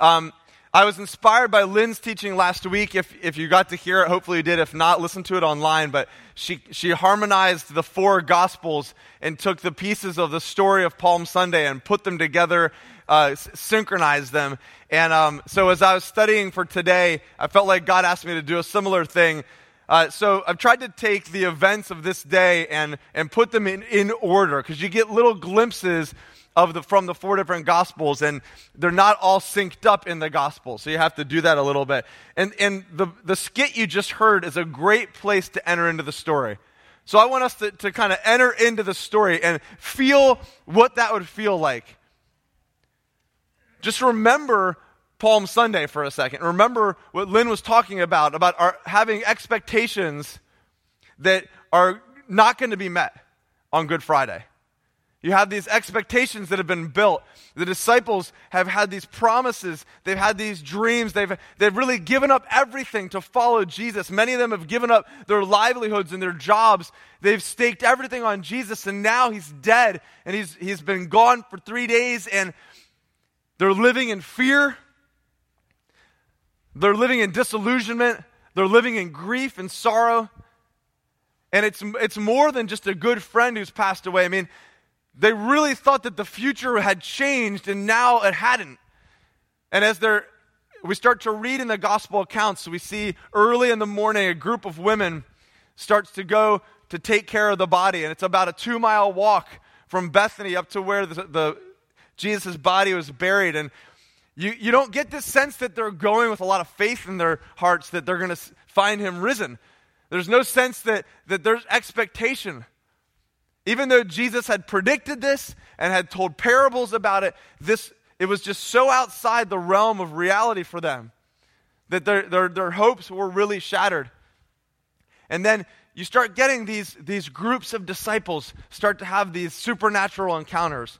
Um, I was inspired by Lynn's teaching last week. If, if you got to hear it, hopefully you did. If not, listen to it online. But she, she harmonized the four Gospels and took the pieces of the story of Palm Sunday and put them together, uh, synchronized them. And um, so as I was studying for today, I felt like God asked me to do a similar thing. Uh, so I've tried to take the events of this day and, and put them in, in order because you get little glimpses of the, from the four different gospels, and they're not all synced up in the gospel. So you have to do that a little bit. And, and the, the skit you just heard is a great place to enter into the story. So I want us to, to kind of enter into the story and feel what that would feel like. Just remember Palm Sunday for a second. Remember what Lynn was talking about, about our, having expectations that are not going to be met on Good Friday. You have these expectations that have been built. The disciples have had these promises. They've had these dreams. They've, they've really given up everything to follow Jesus. Many of them have given up their livelihoods and their jobs. They've staked everything on Jesus, and now he's dead, and he's, he's been gone for three days, and they're living in fear. They're living in disillusionment. They're living in grief and sorrow. And it's, it's more than just a good friend who's passed away. I mean, they really thought that the future had changed and now it hadn't. And as they're, we start to read in the gospel accounts, we see early in the morning a group of women starts to go to take care of the body. And it's about a two mile walk from Bethany up to where the, the Jesus' body was buried. And you, you don't get this sense that they're going with a lot of faith in their hearts that they're going to find him risen. There's no sense that, that there's expectation. Even though Jesus had predicted this and had told parables about it, this, it was just so outside the realm of reality for them that their, their, their hopes were really shattered. And then you start getting these, these groups of disciples start to have these supernatural encounters.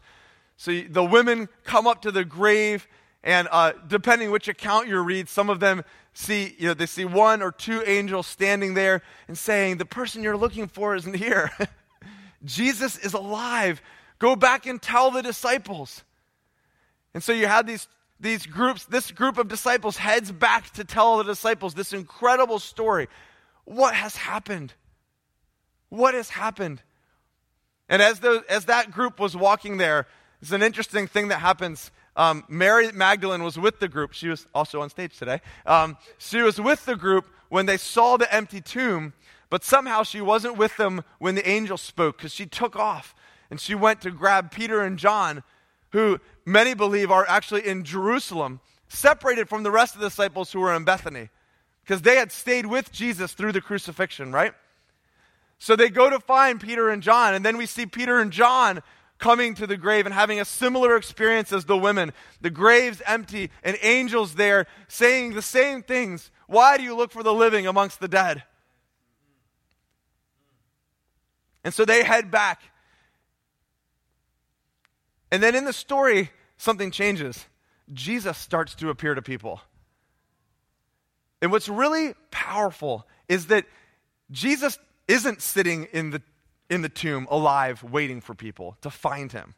So the women come up to the grave, and uh, depending which account you read, some of them see, you know, they see one or two angels standing there and saying, The person you're looking for isn't here. Jesus is alive. Go back and tell the disciples. And so you have these, these groups, this group of disciples heads back to tell the disciples this incredible story. What has happened? What has happened? And as, the, as that group was walking there, it's an interesting thing that happens. Um, Mary Magdalene was with the group. She was also on stage today. Um, she was with the group when they saw the empty tomb but somehow she wasn't with them when the angel spoke because she took off and she went to grab Peter and John, who many believe are actually in Jerusalem, separated from the rest of the disciples who were in Bethany because they had stayed with Jesus through the crucifixion, right? So they go to find Peter and John, and then we see Peter and John coming to the grave and having a similar experience as the women. The grave's empty, and angels there saying the same things. Why do you look for the living amongst the dead? And so they head back. And then in the story, something changes. Jesus starts to appear to people. And what's really powerful is that Jesus isn't sitting in the, in the tomb alive waiting for people to find him.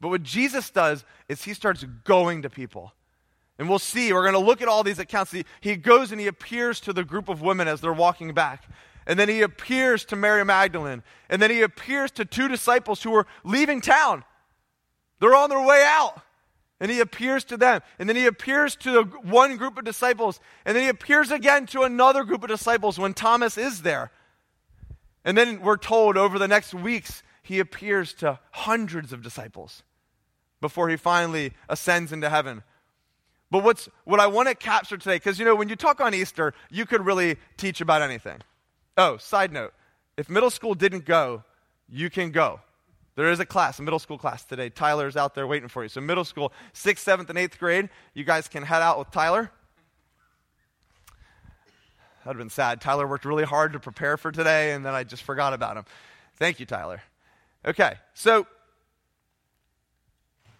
But what Jesus does is he starts going to people. And we'll see, we're going to look at all these accounts. He, he goes and he appears to the group of women as they're walking back. And then he appears to Mary Magdalene. And then he appears to two disciples who are leaving town. They're on their way out. And he appears to them. And then he appears to one group of disciples. And then he appears again to another group of disciples when Thomas is there. And then we're told over the next weeks, he appears to hundreds of disciples before he finally ascends into heaven. But what's, what I want to capture today, because you know, when you talk on Easter, you could really teach about anything. Oh, side note if middle school didn't go, you can go. There is a class, a middle school class today. Tyler's out there waiting for you. So, middle school, sixth, seventh, and eighth grade, you guys can head out with Tyler. That would have been sad. Tyler worked really hard to prepare for today, and then I just forgot about him. Thank you, Tyler. Okay, so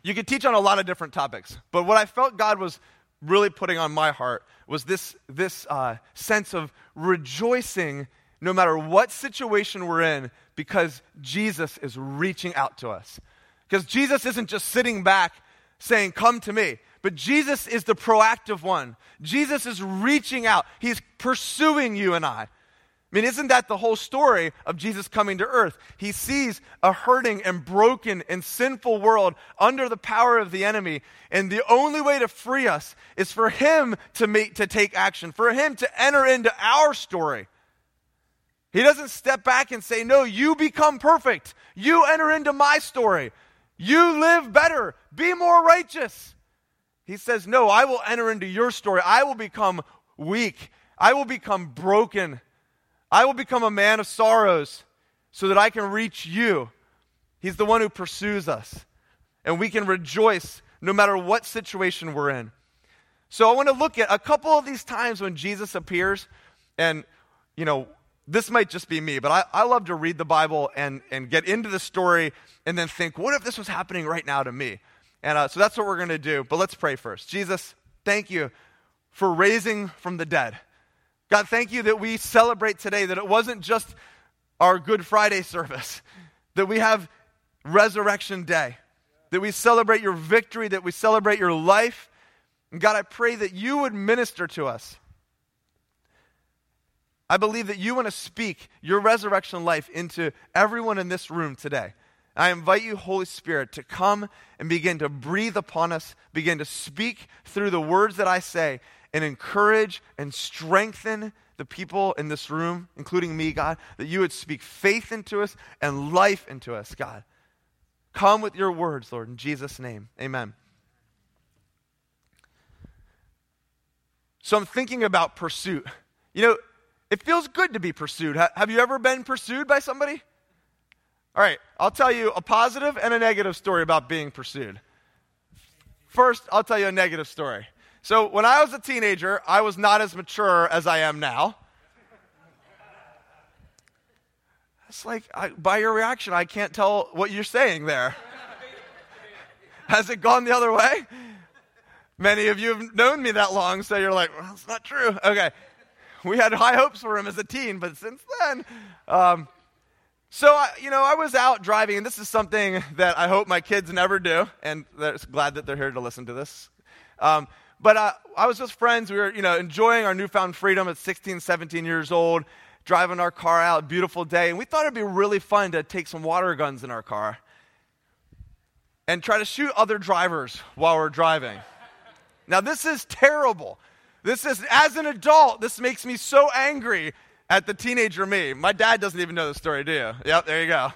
you could teach on a lot of different topics, but what I felt God was really putting on my heart was this, this uh, sense of rejoicing no matter what situation we're in, because Jesus is reaching out to us. Because Jesus isn't just sitting back saying, Come to me, but Jesus is the proactive one. Jesus is reaching out, He's pursuing you and I. I mean, isn't that the whole story of Jesus coming to earth? He sees a hurting and broken and sinful world under the power of the enemy. And the only way to free us is for him to, make, to take action, for him to enter into our story. He doesn't step back and say, No, you become perfect. You enter into my story. You live better. Be more righteous. He says, No, I will enter into your story. I will become weak. I will become broken. I will become a man of sorrows so that I can reach you. He's the one who pursues us. And we can rejoice no matter what situation we're in. So I want to look at a couple of these times when Jesus appears. And, you know, this might just be me, but I, I love to read the Bible and, and get into the story and then think, what if this was happening right now to me? And uh, so that's what we're going to do. But let's pray first. Jesus, thank you for raising from the dead. God, thank you that we celebrate today, that it wasn't just our Good Friday service, that we have Resurrection Day, that we celebrate your victory, that we celebrate your life. And God, I pray that you would minister to us. I believe that you want to speak your resurrection life into everyone in this room today. I invite you, Holy Spirit, to come and begin to breathe upon us, begin to speak through the words that I say, and encourage and strengthen the people in this room, including me, God, that you would speak faith into us and life into us, God. Come with your words, Lord, in Jesus' name. Amen. So I'm thinking about pursuit. You know, it feels good to be pursued. Have you ever been pursued by somebody? All right, I'll tell you a positive and a negative story about being pursued. First, I'll tell you a negative story. So, when I was a teenager, I was not as mature as I am now. It's like, I, by your reaction, I can't tell what you're saying there. Has it gone the other way? Many of you have known me that long, so you're like, well, that's not true. Okay. We had high hopes for him as a teen, but since then, um, so, I, you know, I was out driving, and this is something that I hope my kids never do, and they're glad that they're here to listen to this. Um, but uh, I was with friends. We were, you know, enjoying our newfound freedom at 16, 17 years old, driving our car out, beautiful day. And we thought it'd be really fun to take some water guns in our car and try to shoot other drivers while we're driving. now, this is terrible. This is, as an adult, this makes me so angry at the teenager me. My dad doesn't even know the story, do you? Yep, there you go.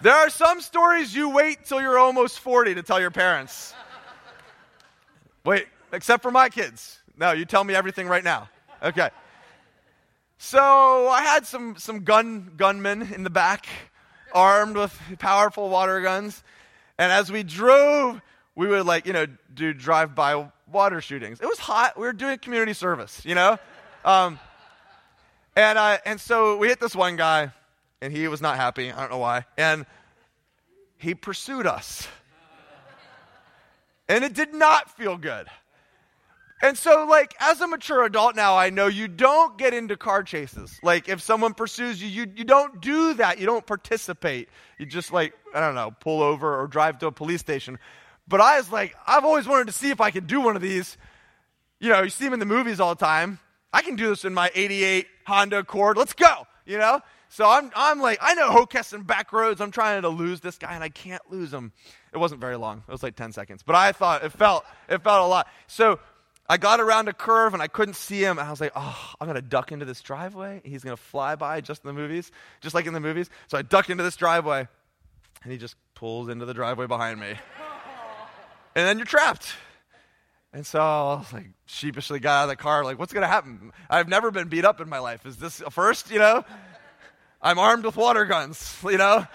There are some stories you wait till you're almost 40 to tell your parents. Wait, except for my kids. No, you tell me everything right now. Okay. So I had some, some gun gunmen in the back, armed with powerful water guns. And as we drove, we would like, you know, do drive-by water shootings. It was hot. We were doing community service, you know? Um, and, uh, and so we hit this one guy, and he was not happy. I don't know why. And he pursued us and it did not feel good. And so, like, as a mature adult now, I know you don't get into car chases. Like, if someone pursues you, you, you don't do that. You don't participate. You just, like, I don't know, pull over or drive to a police station. But I was like, I've always wanted to see if I could do one of these. You know, you see them in the movies all the time. I can do this in my 88 Honda Accord. Let's go, you know? So I'm, I'm like, I know Hockessin back roads. I'm trying to lose this guy, and I can't lose him. It wasn't very long. It was like 10 seconds. But I thought it felt, it felt a lot. So I got around a curve, and I couldn't see him. I was like, oh, I'm going to duck into this driveway. He's going to fly by just in the movies, just like in the movies. So I ducked into this driveway, and he just pulls into the driveway behind me. And then you're trapped. And so I was like sheepishly got out of the car, like, what's going to happen? I've never been beat up in my life. Is this a first, you know? I'm armed with water guns, you know?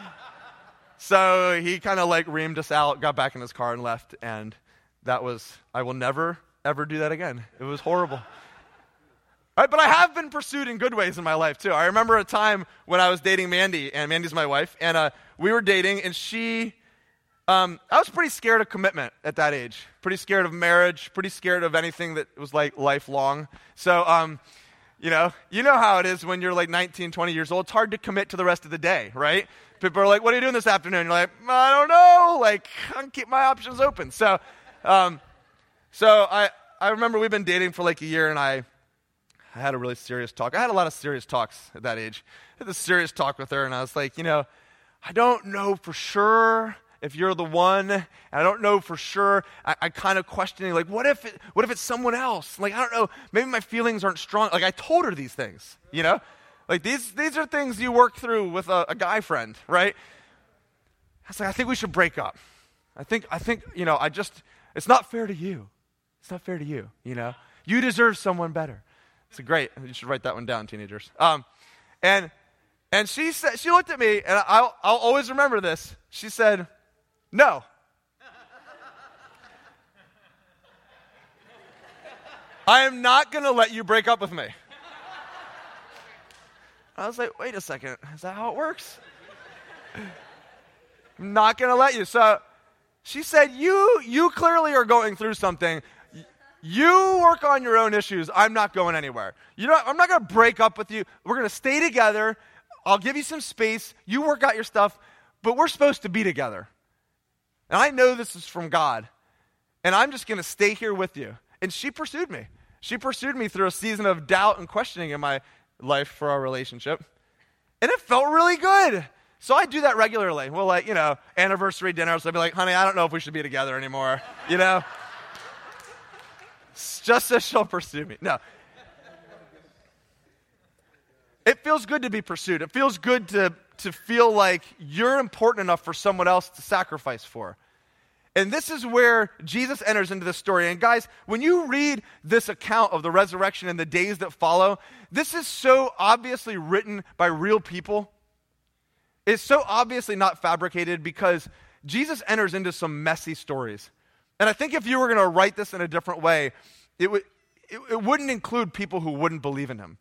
So he kind of like reamed us out, got back in his car, and left. And that was, I will never, ever do that again. It was horrible. Right, but I have been pursued in good ways in my life too. I remember a time when I was dating Mandy, and Mandy's my wife, and uh, we were dating, and she, um, I was pretty scared of commitment at that age. Pretty scared of marriage. Pretty scared of anything that was like lifelong. So um, you know, you know how it is when you're like 19, 20 years old. It's hard to commit to the rest of the day, right? People are like, "What are you doing this afternoon?" You're like, "I don't know." Like, I keep my options open. So, um, So I, I remember we've been dating for like a year, and I, I had a really serious talk. I had a lot of serious talks at that age. I had this serious talk with her, and I was like, you know, I don't know for sure if you're the one. I don't know for sure. I, I kind of questioning, like, what if, it, what if it's someone else? Like, I don't know. Maybe my feelings aren't strong. Like, I told her these things, you know? Like, these, these are things you work through with a, a guy friend, right? I was like, I think we should break up. I think, I think, you know, I just, it's not fair to you. It's not fair to you, you know? You deserve someone better. It's great, you should write that one down, teenagers. Um, and, and she said, she looked at me, and I'll, I'll always remember this. She said, no. I am not going to let you break up with me. I was like, wait a second, is that how it works? I'm not going to let you. So she said, you, you clearly are going through something. You work on your own issues. I'm not going anywhere. You know, I'm not going to break up with you. We're going to stay together. I'll give you some space. You work out your stuff, but we're supposed to be together. And I know this is from God. And I'm just going to stay here with you. And she pursued me. She pursued me through a season of doubt and questioning in my life for our relationship. And it felt really good. So I do that regularly. Well, like, you know, anniversary dinners, I'll be like, honey, I don't know if we should be together anymore. You know? Just as she'll pursue me. No. It feels good to be pursued. It feels good to, to feel like you're important enough for someone else to sacrifice for. And this is where Jesus enters into the story. And guys, when you read this account of the resurrection and the days that follow, this is so obviously written by real people. It's so obviously not fabricated because Jesus enters into some messy stories. And I think if you were going to write this in a different way, it, would, it, it wouldn't include people who wouldn't believe in him.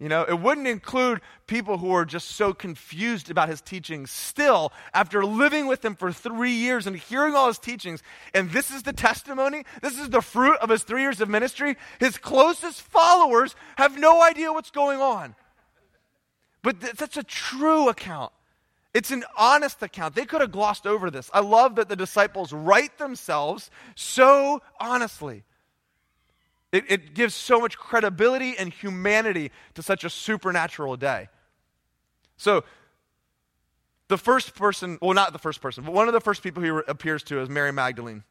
You know, it wouldn't include people who are just so confused about his teachings still after living with him for three years and hearing all his teachings. And this is the testimony. This is the fruit of his three years of ministry. His closest followers have no idea what's going on. But th- that's a true account. It's an honest account. They could have glossed over this. I love that the disciples write themselves so honestly. It, it gives so much credibility and humanity to such a supernatural day. So, the first person, well, not the first person, but one of the first people he appears to is Mary Magdalene.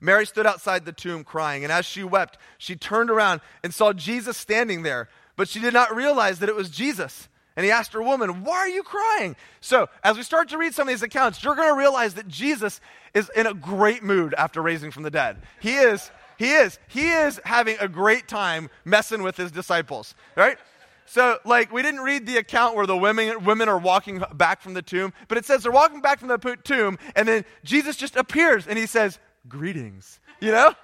Mary stood outside the tomb crying, and as she wept, she turned around and saw Jesus standing there, but she did not realize that it was Jesus. And he asked her, Woman, why are you crying? So, as we start to read some of these accounts, you're going to realize that Jesus is in a great mood after raising from the dead. He is he is. He is having a great time messing with his disciples, right? So, like, we didn't read the account where the women, women are walking back from the tomb, but it says they're walking back from the tomb, and then Jesus just appears and he says, Greetings. You know?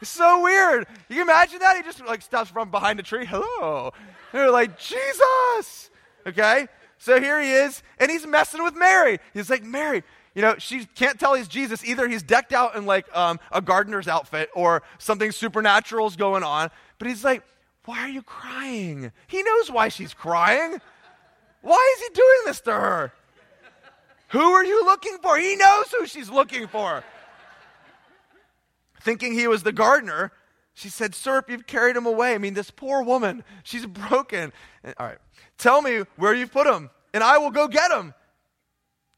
It's so weird. You imagine that? He just, like, stops from behind a tree. Hello. And they're like, Jesus. Okay? So here he is, and he's messing with Mary. He's like, Mary, you know, she can't tell he's Jesus. Either he's decked out in like um, a gardener's outfit or something supernatural is going on. But he's like, why are you crying? He knows why she's crying. Why is he doing this to her? Who are you looking for? He knows who she's looking for. Thinking he was the gardener, she said, Sir, if you've carried him away. I mean, this poor woman, she's broken. All right, tell me where you've put him, and I will go get him.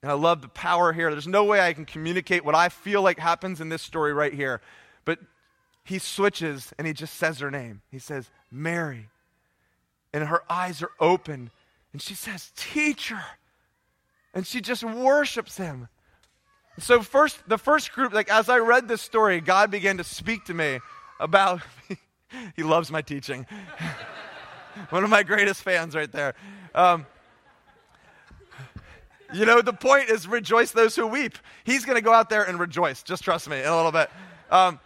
And I love the power here. There's no way I can communicate what I feel like happens in this story right here. But he switches and he just says her name. He says, Mary. And her eyes are open. And she says, Teacher. And she just worships him. So, first, the first group, like as I read this story, God began to speak to me about, he loves my teaching. One of my greatest fans right there. Um, you know, the point is rejoice those who weep. He's going to go out there and rejoice. Just trust me in a little bit. Um,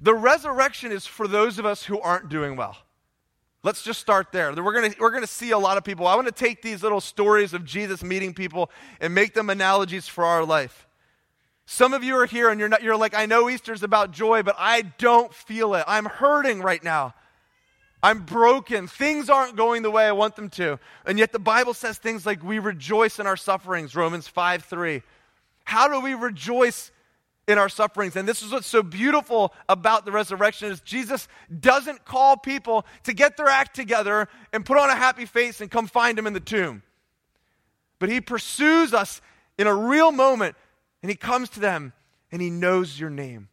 the resurrection is for those of us who aren't doing well. Let's just start there. We're going we're to see a lot of people. I want to take these little stories of Jesus meeting people and make them analogies for our life. Some of you are here and you're, not, you're like, I know Easter's about joy, but I don't feel it. I'm hurting right now. I'm broken. Things aren't going the way I want them to. And yet the Bible says things like we rejoice in our sufferings, Romans 5 3. How do we rejoice in our sufferings. And this is what's so beautiful about the resurrection is Jesus doesn't call people to get their act together and put on a happy face and come find him in the tomb. But he pursues us in a real moment and he comes to them and he knows your name.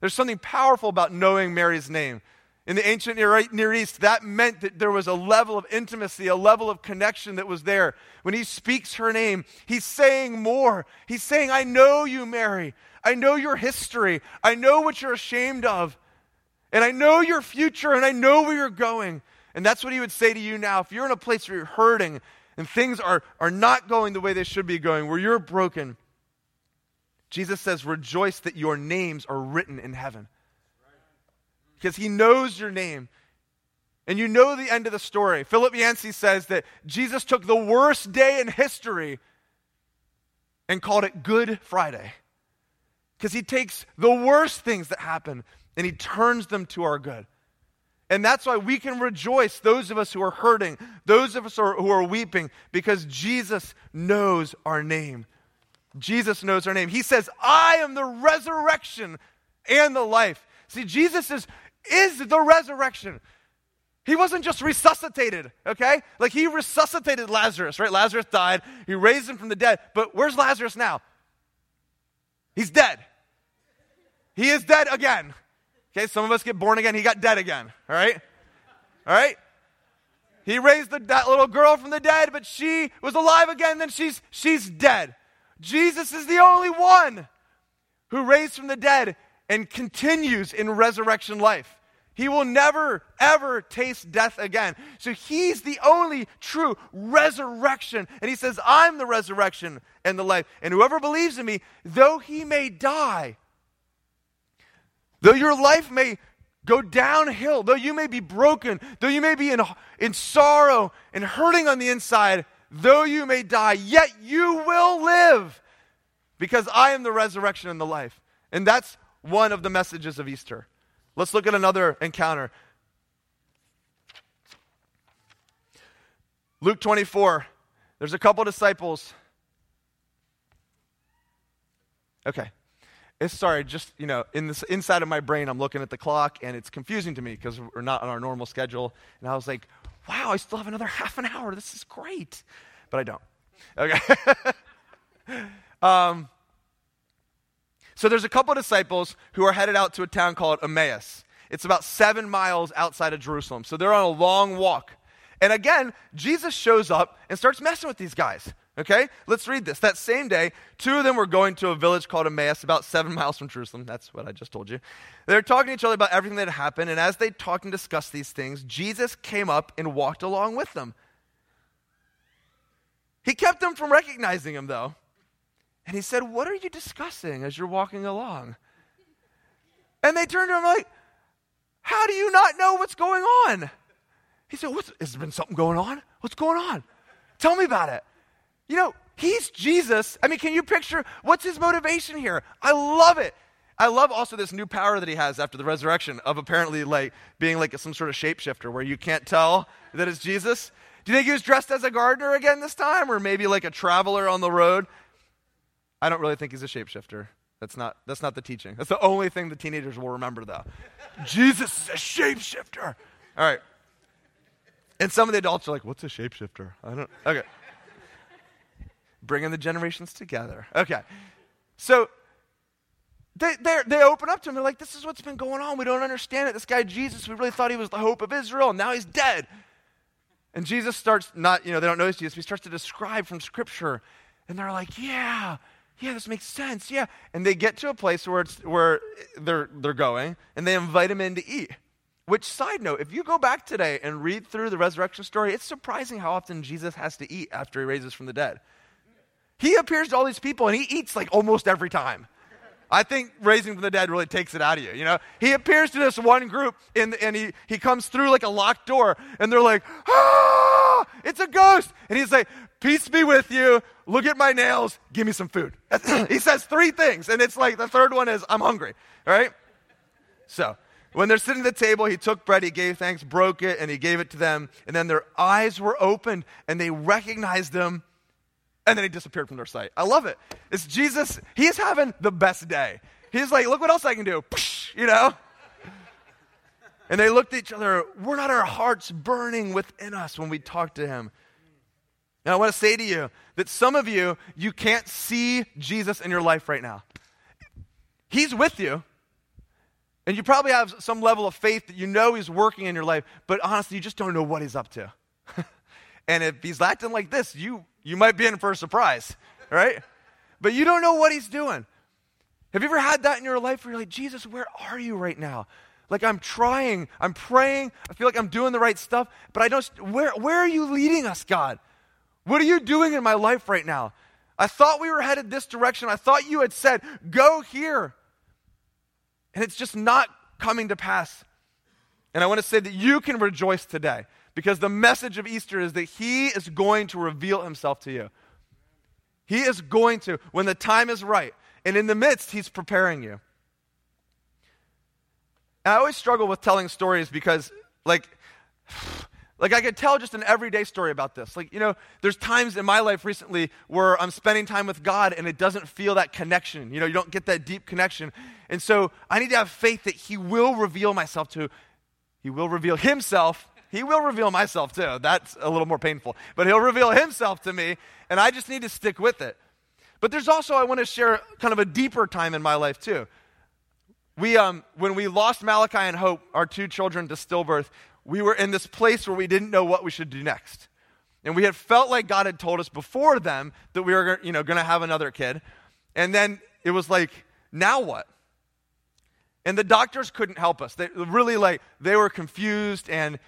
There's something powerful about knowing Mary's name. In the ancient Near East, that meant that there was a level of intimacy, a level of connection that was there. When he speaks her name, he's saying more. He's saying, I know you, Mary. I know your history. I know what you're ashamed of. And I know your future, and I know where you're going. And that's what he would say to you now. If you're in a place where you're hurting and things are, are not going the way they should be going, where you're broken, Jesus says, Rejoice that your names are written in heaven because he knows your name. And you know the end of the story. Philip Yancey says that Jesus took the worst day in history and called it Good Friday. Because he takes the worst things that happen and he turns them to our good. And that's why we can rejoice, those of us who are hurting, those of us who are weeping, because Jesus knows our name. Jesus knows our name. He says, I am the resurrection and the life. See, Jesus is, is the resurrection. He wasn't just resuscitated, okay? Like he resuscitated Lazarus, right? Lazarus died. He raised him from the dead. But where's Lazarus now? He's dead. He is dead again. Okay, some of us get born again. He got dead again, all right? All right? He raised the, that little girl from the dead, but she was alive again, then she's, she's dead. Jesus is the only one who raised from the dead and continues in resurrection life. He will never, ever taste death again. So he's the only true resurrection. And he says, I'm the resurrection and the life. And whoever believes in me, though he may die, though your life may go downhill, though you may be broken, though you may be in, in sorrow and hurting on the inside, though you may die, yet you will live because I am the resurrection and the life. And that's one of the messages of Easter. Let's look at another encounter. Luke 24. There's a couple disciples. Okay. It's sorry, just, you know, in this inside of my brain, I'm looking at the clock and it's confusing to me because we're not on our normal schedule. And I was like, wow, I still have another half an hour. This is great. But I don't. Okay. um, so there's a couple disciples who are headed out to a town called Emmaus. It's about seven miles outside of Jerusalem. So they're on a long walk. And again, Jesus shows up and starts messing with these guys. Okay? Let's read this. That same day, two of them were going to a village called Emmaus, about seven miles from Jerusalem. That's what I just told you. They're talking to each other about everything that had happened. And as they talked and discussed these things, Jesus came up and walked along with them. He kept them from recognizing him, though. And he said, What are you discussing as you're walking along? And they turned to him like, How do you not know what's going on? He said, What's, Has there been something going on? What's going on? Tell me about it. You know, he's Jesus. I mean, can you picture what's his motivation here? I love it. I love also this new power that he has after the resurrection of apparently like being like some sort of shapeshifter where you can't tell that it's Jesus. Do you think he was dressed as a gardener again this time or maybe like a traveler on the road? I don't really think he's a shapeshifter. That's not, that's not the teaching. That's the only thing the teenagers will remember, though. Jesus is a shapeshifter. All right. And some of the adults are like, what's a shapeshifter? I don't, okay. Bringing the generations together. Okay. So they, they open up to him. They're like, this is what's been going on. We don't understand it. This guy, Jesus, we really thought he was the hope of Israel, and now he's dead. And Jesus starts not, you know, they don't notice Jesus, he starts to describe from Scripture. And they're like, yeah, yeah, this makes sense. Yeah. And they get to a place where, it's, where they're, they're going and they invite him in to eat. Which, side note, if you go back today and read through the resurrection story, it's surprising how often Jesus has to eat after he raises from the dead. He appears to all these people and he eats like almost every time. I think raising from the dead really takes it out of you. You know, he appears to this one group and, and he, he comes through like a locked door and they're like, ah, it's a ghost. And he's like, peace be with you. Look at my nails. Give me some food. he says three things. And it's like the third one is, I'm hungry. All right. So when they're sitting at the table, he took bread, he gave thanks, broke it, and he gave it to them. And then their eyes were opened and they recognized him And then he disappeared from their sight. I love it. It's Jesus, he's having the best day. He's like, look what else I can do. You know? And they looked at each other. We're not our hearts burning within us when we talk to him. And I want to say to you that some of you, you can't see Jesus in your life right now. He's with you. And you probably have some level of faith that you know he's working in your life, but honestly, you just don't know what he's up to. and if he's acting like this, you, you might be in for a surprise, right? But you don't know what he's doing. Have you ever had that in your life where you're like, Jesus, where are you right now? Like I'm trying, I'm praying, I feel like I'm doing the right stuff, but I don't, where, where are you leading us, God? What are you doing in my life right now? I thought we were headed this direction. I thought you had said, go here. And it's just not coming to pass. And I want to say that you can rejoice today because the message of Easter is that He is going to reveal Himself to you. He is going to, when the time is right. And in the midst, He's preparing you. And I always struggle with telling stories because, like, like I could tell just an everyday story about this. Like, you know, there's times in my life recently where I'm spending time with God and it doesn't feel that connection. You know, you don't get that deep connection. And so I need to have faith that He will reveal myself to, He will reveal Himself. He will reveal myself too. That's a little more painful. But He'll reveal Himself to me, and I just need to stick with it. But there's also, I want to share kind of a deeper time in my life too. We, um, when we lost Malachi and Hope, our two children to stillbirth, we were in this place where we didn't know what we should do next. And we had felt like God had told us before them that we were you know, going to have another kid. And then it was like, now what? And the doctors couldn't help us. They really like, they were confused and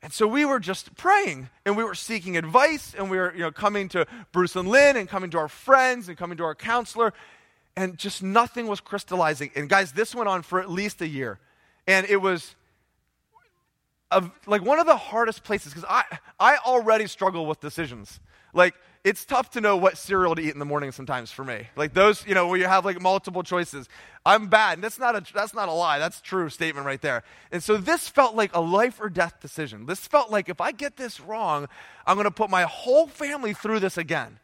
and so we were just praying and we were seeking advice and we were you know, coming to Bruce and Lynn and coming to our friends and coming to our counselor and just nothing was crystallizing. And guys, this went on for at least a year. And it was a, like one of the hardest places because I, I already struggle with decisions. Like, it's tough to know what cereal to eat in the morning sometimes for me. Like those, you know, where you have like multiple choices. I'm bad. And that's not a that's not a lie. That's true statement right there. And so this felt like a life or death decision. This felt like if I get this wrong, I'm going to put my whole family through this again.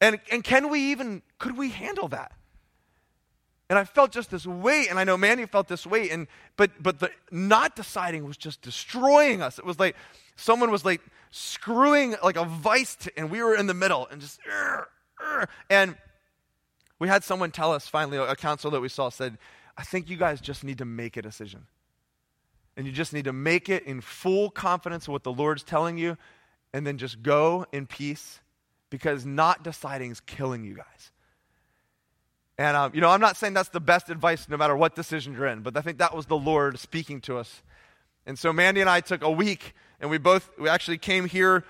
And, and can we even, could we handle that? And I felt just this weight, and I know Mandy felt this weight, and but but the not deciding was just destroying us. It was like someone was like screwing like a vice, to, and we were in the middle, and just and we had someone tell us finally, a counselor that we saw said, "I think you guys just need to make a decision, and you just need to make it in full confidence of what the Lord's telling you, and then just go in peace." because not deciding is killing you guys. And, um, you know, I'm not saying that's the best advice no matter what decision you're in, but I think that was the Lord speaking to us. And so Mandy and I took a week, and we both, we actually came here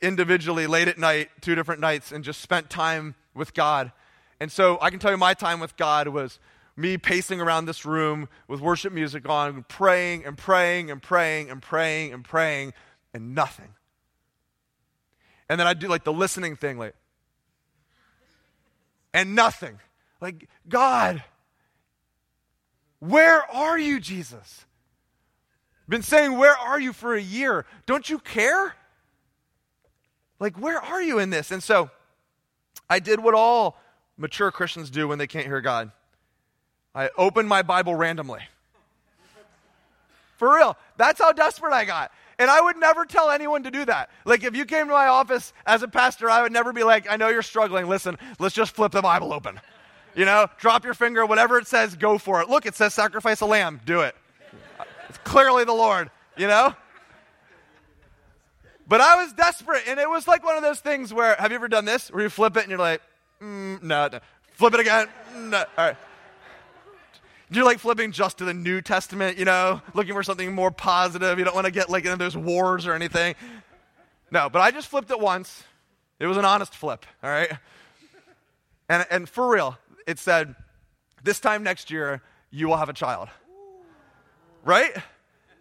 individually late at night, two different nights, and just spent time with God. And so I can tell you my time with God was me pacing around this room with worship music on, praying and praying and praying and praying and praying, and nothing. And then I'd do like the listening thing, like, and nothing. Like, God, where are you, Jesus? Been saying, Where are you for a year? Don't you care? Like, where are you in this? And so I did what all mature Christians do when they can't hear God I opened my Bible randomly. For real. That's how desperate I got. And I would never tell anyone to do that. Like, if you came to my office as a pastor, I would never be like, I know you're struggling. Listen, let's just flip the Bible open. You know, drop your finger, whatever it says, go for it. Look, it says sacrifice a lamb. Do it. It's clearly the Lord, you know? But I was desperate, and it was like one of those things where, have you ever done this? Where you flip it and you're like, mm, no, no. Flip it again. No. All right. You're like flipping just to the New Testament, you know, looking for something more positive. You don't want to get like into those wars or anything. No, but I just flipped it once. It was an honest flip, all right? And, and for real, it said, This time next year, you will have a child. Right?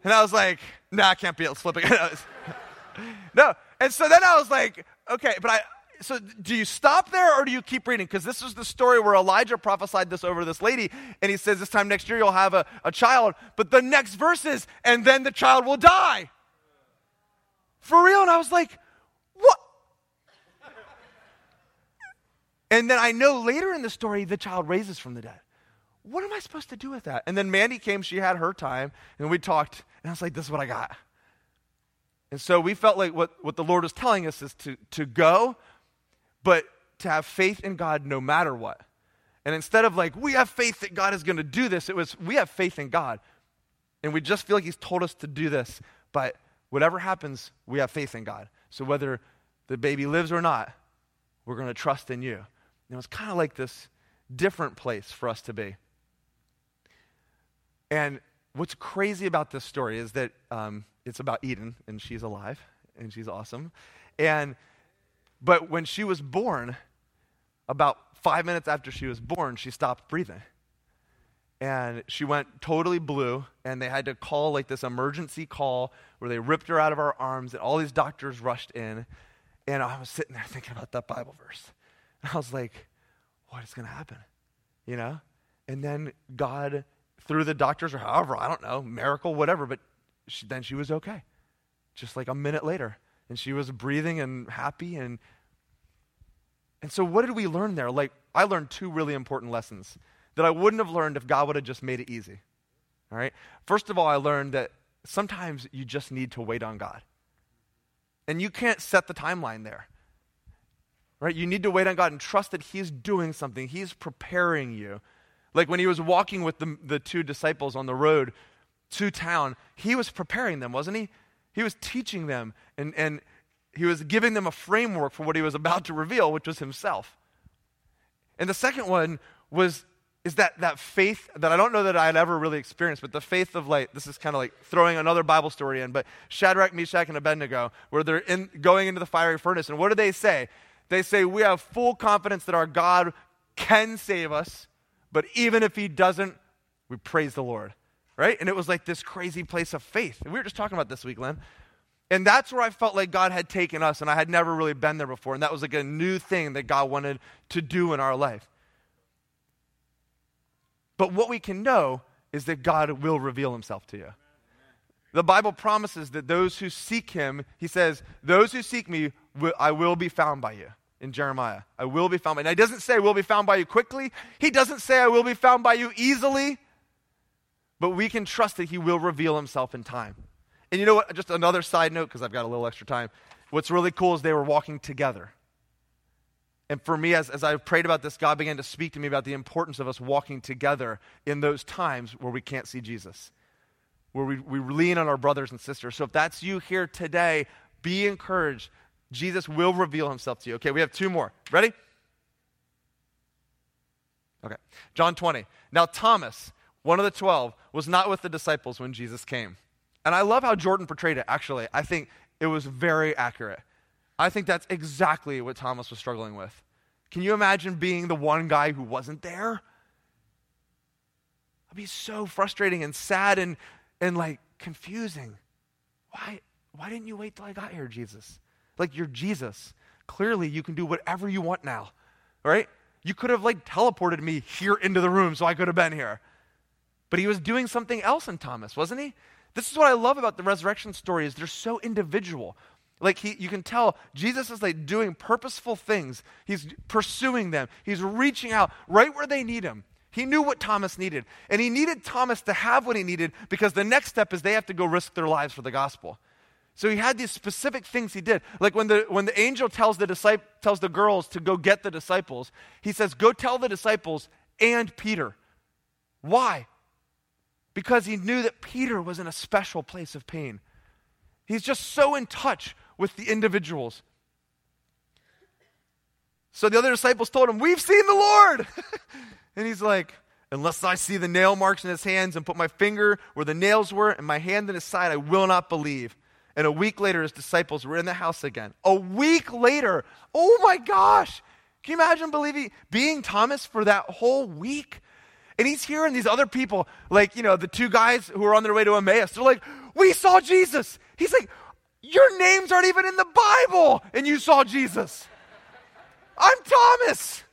And I was like, Nah, I can't be able to flip it. no. And so then I was like, Okay, but I, so do you stop there or do you keep reading? Because this is the story where Elijah prophesied this over this lady, and he says, This time next year you'll have a, a child. But the next verse is, and then the child will die. For real? And I was like, What? And then I know later in the story, the child raises from the dead. What am I supposed to do with that? And then Mandy came, she had her time, and we talked, and I was like, this is what I got. And so we felt like what, what the Lord was telling us is to, to go, but to have faith in God no matter what. And instead of like, we have faith that God is going to do this, it was, we have faith in God. And we just feel like He's told us to do this. But whatever happens, we have faith in God. So whether the baby lives or not, we're going to trust in you. It was kind of like this different place for us to be. And what's crazy about this story is that um, it's about Eden, and she's alive, and she's awesome. And but when she was born, about five minutes after she was born, she stopped breathing. And she went totally blue, and they had to call like this emergency call where they ripped her out of our arms, and all these doctors rushed in. And I was sitting there thinking about that Bible verse. And I was like, what is going to happen? You know? And then God, through the doctors or however, I don't know, miracle, whatever, but she, then she was okay. Just like a minute later. And she was breathing and happy and and so, what did we learn there? Like, I learned two really important lessons that I wouldn't have learned if God would have just made it easy. All right? First of all, I learned that sometimes you just need to wait on God. And you can't set the timeline there. Right? You need to wait on God and trust that He's doing something, He's preparing you. Like when He was walking with the, the two disciples on the road to town, He was preparing them, wasn't He? He was teaching them and, and he was giving them a framework for what he was about to reveal, which was himself. And the second one was is that that faith that I don't know that I had ever really experienced, but the faith of like this is kind of like throwing another Bible story in, but Shadrach, Meshach, and Abednego, where they're in, going into the fiery furnace, and what do they say? They say we have full confidence that our God can save us, but even if He doesn't, we praise the Lord, right? And it was like this crazy place of faith. And we were just talking about this week, Lynn. And that's where I felt like God had taken us, and I had never really been there before. And that was like a new thing that God wanted to do in our life. But what we can know is that God will reveal himself to you. The Bible promises that those who seek him, he says, those who seek me, I will be found by you in Jeremiah. I will be found by you. He doesn't say I will be found by you quickly. He doesn't say I will be found by you easily. But we can trust that he will reveal himself in time. And you know what? Just another side note, because I've got a little extra time. What's really cool is they were walking together. And for me, as, as I prayed about this, God began to speak to me about the importance of us walking together in those times where we can't see Jesus, where we, we lean on our brothers and sisters. So if that's you here today, be encouraged. Jesus will reveal himself to you. Okay, we have two more. Ready? Okay. John 20. Now, Thomas, one of the twelve, was not with the disciples when Jesus came. And I love how Jordan portrayed it, actually. I think it was very accurate. I think that's exactly what Thomas was struggling with. Can you imagine being the one guy who wasn't there? It'd be so frustrating and sad and, and like confusing. Why, why didn't you wait till I got here, Jesus? Like, you're Jesus. Clearly, you can do whatever you want now, right? You could have like teleported me here into the room so I could have been here. But he was doing something else in Thomas, wasn't he? This is what I love about the resurrection story is they're so individual. Like he, you can tell Jesus is like doing purposeful things. He's pursuing them. He's reaching out right where they need him. He knew what Thomas needed. And he needed Thomas to have what he needed because the next step is they have to go risk their lives for the gospel. So he had these specific things he did. Like when the, when the angel tells the, disciple, tells the girls to go get the disciples, he says, Go tell the disciples and Peter. Why? because he knew that Peter was in a special place of pain. He's just so in touch with the individuals. So the other disciples told him, We've seen the Lord. and he's like, Unless I see the nail marks in his hands and put my finger where the nails were and my hand in his side, I will not believe. And a week later, his disciples were in the house again. A week later, oh my gosh. Can you imagine believing being Thomas for that whole week? And he's hearing these other people, like, you know, the two guys who are on their way to Emmaus. They're like, We saw Jesus. He's like, Your names aren't even in the Bible, and you saw Jesus. I'm Thomas.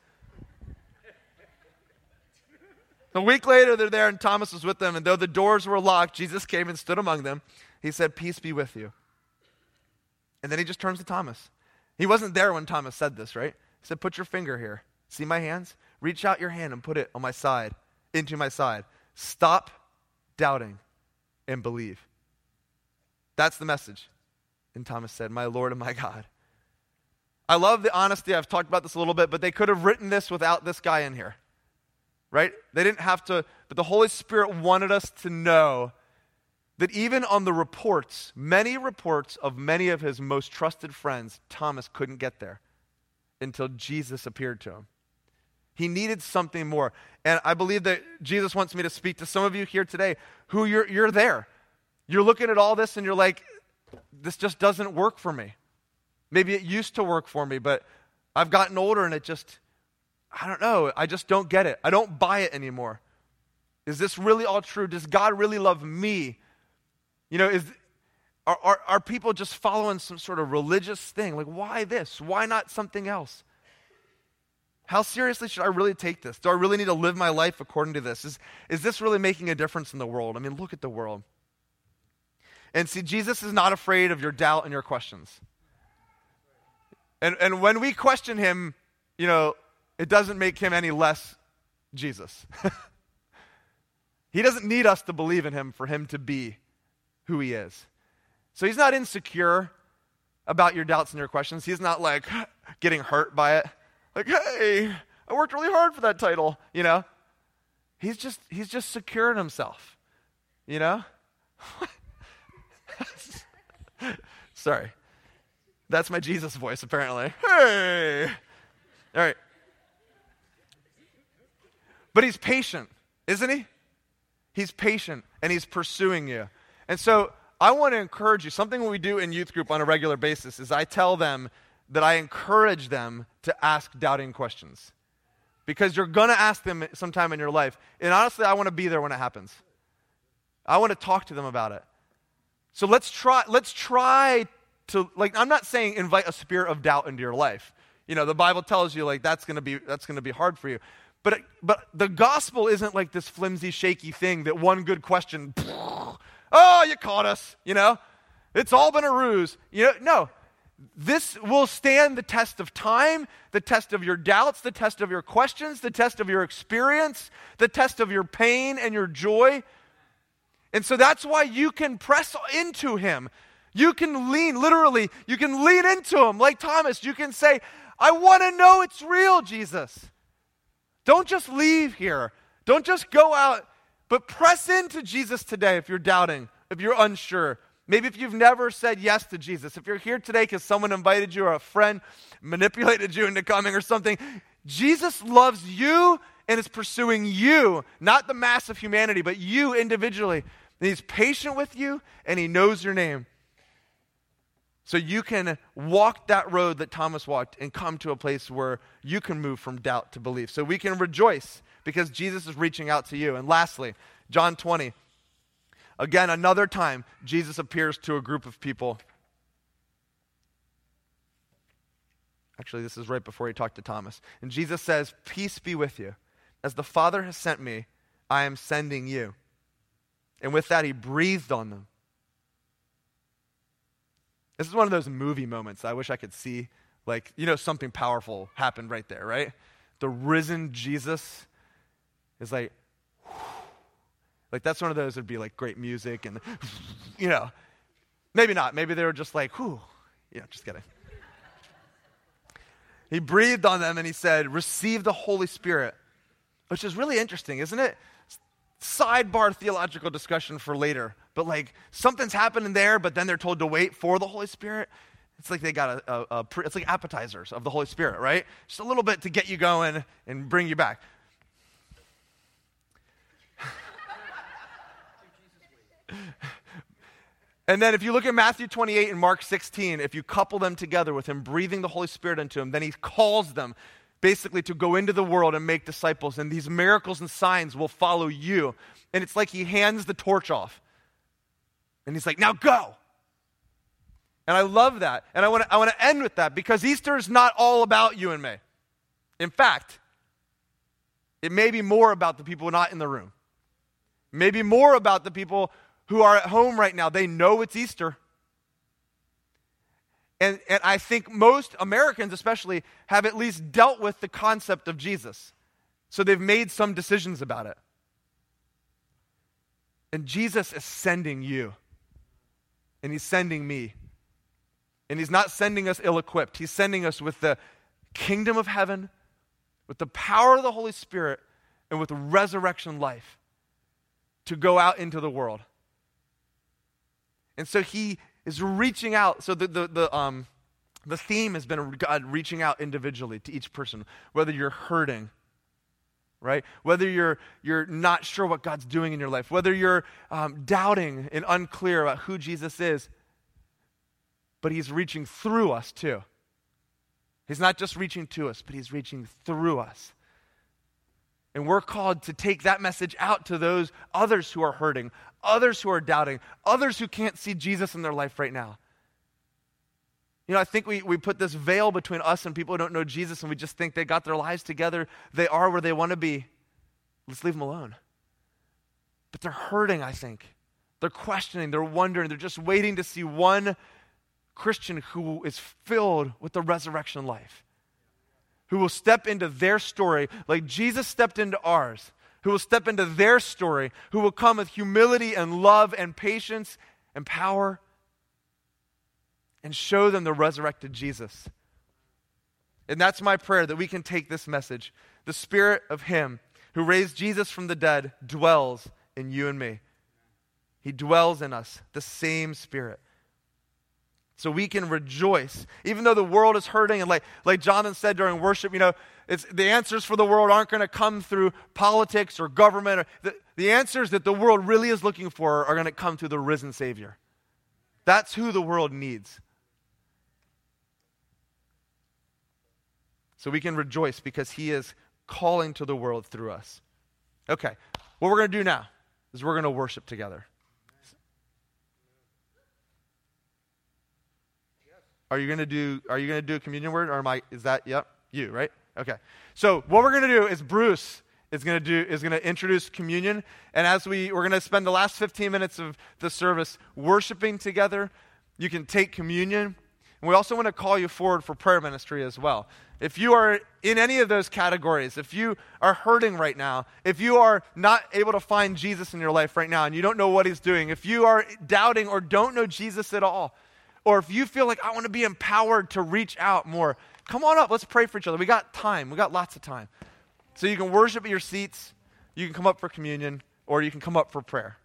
A week later, they're there, and Thomas was with them. And though the doors were locked, Jesus came and stood among them. He said, Peace be with you. And then he just turns to Thomas. He wasn't there when Thomas said this, right? He said, Put your finger here See my hands? Reach out your hand and put it on my side, into my side. Stop doubting and believe. That's the message. And Thomas said, My Lord and my God. I love the honesty. I've talked about this a little bit, but they could have written this without this guy in here. Right? They didn't have to, but the Holy Spirit wanted us to know that even on the reports, many reports of many of his most trusted friends, Thomas couldn't get there until Jesus appeared to him. He needed something more. And I believe that Jesus wants me to speak to some of you here today who you're, you're there. You're looking at all this and you're like, this just doesn't work for me. Maybe it used to work for me, but I've gotten older and it just, I don't know. I just don't get it. I don't buy it anymore. Is this really all true? Does God really love me? You know, is, are, are, are people just following some sort of religious thing? Like, why this? Why not something else? How seriously should I really take this? Do I really need to live my life according to this? Is, is this really making a difference in the world? I mean, look at the world. And see, Jesus is not afraid of your doubt and your questions. And, and when we question him, you know, it doesn't make him any less Jesus. he doesn't need us to believe in him for him to be who he is. So he's not insecure about your doubts and your questions. He's not like getting hurt by it. Like, hey, I worked really hard for that title, you know? He's just he's just secure in himself. You know? Sorry. That's my Jesus voice, apparently. Hey! All right. But he's patient, isn't he? He's patient and he's pursuing you. And so I want to encourage you. Something we do in youth group on a regular basis is I tell them that I encourage them to ask doubting questions. Because you're going to ask them sometime in your life. And honestly, I want to be there when it happens. I want to talk to them about it. So let's try let's try to like I'm not saying invite a spirit of doubt into your life. You know, the Bible tells you like that's going to be that's going to be hard for you. But but the gospel isn't like this flimsy shaky thing that one good question oh, you caught us, you know? It's all been a ruse. You know, no. This will stand the test of time, the test of your doubts, the test of your questions, the test of your experience, the test of your pain and your joy. And so that's why you can press into him. You can lean, literally, you can lean into him like Thomas. You can say, I want to know it's real, Jesus. Don't just leave here. Don't just go out but press into Jesus today if you're doubting, if you're unsure. Maybe if you've never said yes to Jesus, if you're here today because someone invited you or a friend manipulated you into coming or something, Jesus loves you and is pursuing you, not the mass of humanity, but you individually. And he's patient with you and he knows your name. So you can walk that road that Thomas walked and come to a place where you can move from doubt to belief. So we can rejoice because Jesus is reaching out to you. And lastly, John 20. Again, another time, Jesus appears to a group of people. Actually, this is right before he talked to Thomas. And Jesus says, Peace be with you. As the Father has sent me, I am sending you. And with that, he breathed on them. This is one of those movie moments I wish I could see. Like, you know, something powerful happened right there, right? The risen Jesus is like, like that's one of those that'd be like great music and, you know, maybe not. Maybe they were just like, whew, yeah, just kidding. He breathed on them and he said, receive the Holy Spirit, which is really interesting, isn't it? Sidebar theological discussion for later, but like something's happening there, but then they're told to wait for the Holy Spirit. It's like they got a, a, a, it's like appetizers of the Holy Spirit, right? Just a little bit to get you going and bring you back. And then if you look at Matthew 28 and Mark 16, if you couple them together with him breathing the Holy Spirit into him, then he calls them basically to go into the world and make disciples. And these miracles and signs will follow you. And it's like he hands the torch off. And he's like, now go. And I love that. And I want to I want to end with that because Easter is not all about you and me. In fact, it may be more about the people not in the room. Maybe more about the people who are at home right now, they know it's Easter. And, and I think most Americans, especially, have at least dealt with the concept of Jesus. So they've made some decisions about it. And Jesus is sending you, and He's sending me. And He's not sending us ill equipped, He's sending us with the kingdom of heaven, with the power of the Holy Spirit, and with resurrection life to go out into the world. And so He is reaching out. So the, the, the, um, the theme has been God reaching out individually to each person, whether you're hurting right? Whether you're, you're not sure what God's doing in your life, whether you're um, doubting and unclear about who Jesus is, but He's reaching through us too. He's not just reaching to us, but He's reaching through us. And we're called to take that message out to those others who are hurting, others who are doubting, others who can't see Jesus in their life right now. You know, I think we, we put this veil between us and people who don't know Jesus, and we just think they got their lives together. They are where they want to be. Let's leave them alone. But they're hurting, I think. They're questioning, they're wondering, they're just waiting to see one Christian who is filled with the resurrection life, who will step into their story like Jesus stepped into ours, who will step into their story, who will come with humility and love and patience and power and show them the resurrected Jesus. And that's my prayer that we can take this message. The Spirit of Him who raised Jesus from the dead dwells in you and me. He dwells in us, the same Spirit. So we can rejoice, even though the world is hurting. And like, like Jonathan said during worship, you know, it's, the answers for the world aren't going to come through politics or government. Or the, the answers that the world really is looking for are going to come through the risen Savior. That's who the world needs. So we can rejoice because he is calling to the world through us. Okay, what we're going to do now is we're going to worship together. Are you going to do are you going to do a communion word or am I is that yep, you, right? Okay. So, what we're going to do is Bruce is going to do is going to introduce communion and as we we're going to spend the last 15 minutes of the service worshiping together, you can take communion. And we also want to call you forward for prayer ministry as well. If you are in any of those categories, if you are hurting right now, if you are not able to find Jesus in your life right now and you don't know what he's doing, if you are doubting or don't know Jesus at all, or if you feel like I want to be empowered to reach out more, come on up. Let's pray for each other. We got time. We got lots of time. So you can worship at your seats, you can come up for communion, or you can come up for prayer.